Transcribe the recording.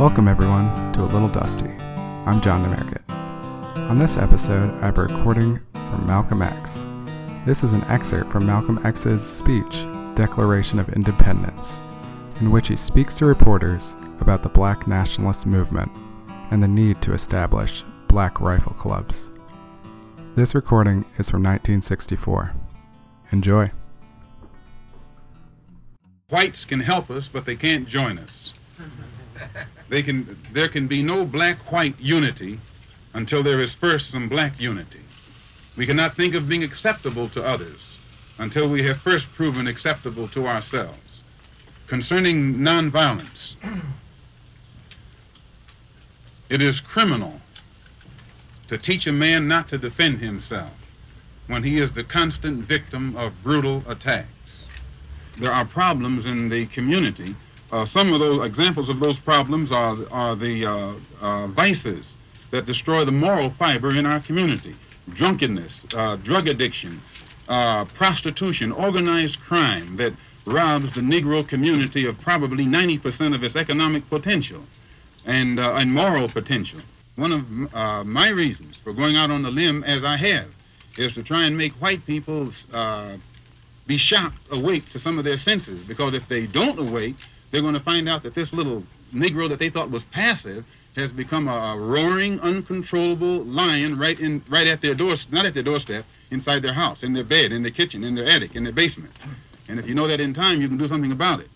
Welcome, everyone, to A Little Dusty. I'm John Demerkit. On this episode, I have a recording from Malcolm X. This is an excerpt from Malcolm X's speech, Declaration of Independence, in which he speaks to reporters about the black nationalist movement and the need to establish black rifle clubs. This recording is from 1964. Enjoy. Whites can help us, but they can't join us. They can, there can be no black-white unity until there is first some black unity. We cannot think of being acceptable to others until we have first proven acceptable to ourselves. Concerning nonviolence, it is criminal to teach a man not to defend himself when he is the constant victim of brutal attacks. There are problems in the community uh, some of those examples of those problems are, are the uh, uh, vices that destroy the moral fiber in our community drunkenness, uh, drug addiction, uh, prostitution, organized crime that robs the Negro community of probably 90% of its economic potential and, uh, and moral potential. One of my reasons for going out on the limb as I have is to try and make white people be shocked awake to some of their senses because if they don't awake, they're going to find out that this little Negro that they thought was passive has become a, roaring, uncontrollable lion right in right at their door, not at their doorstep, inside their house, in their bed, in their kitchen, in their attic, in their basement. And if you know that in time, you can do something about it.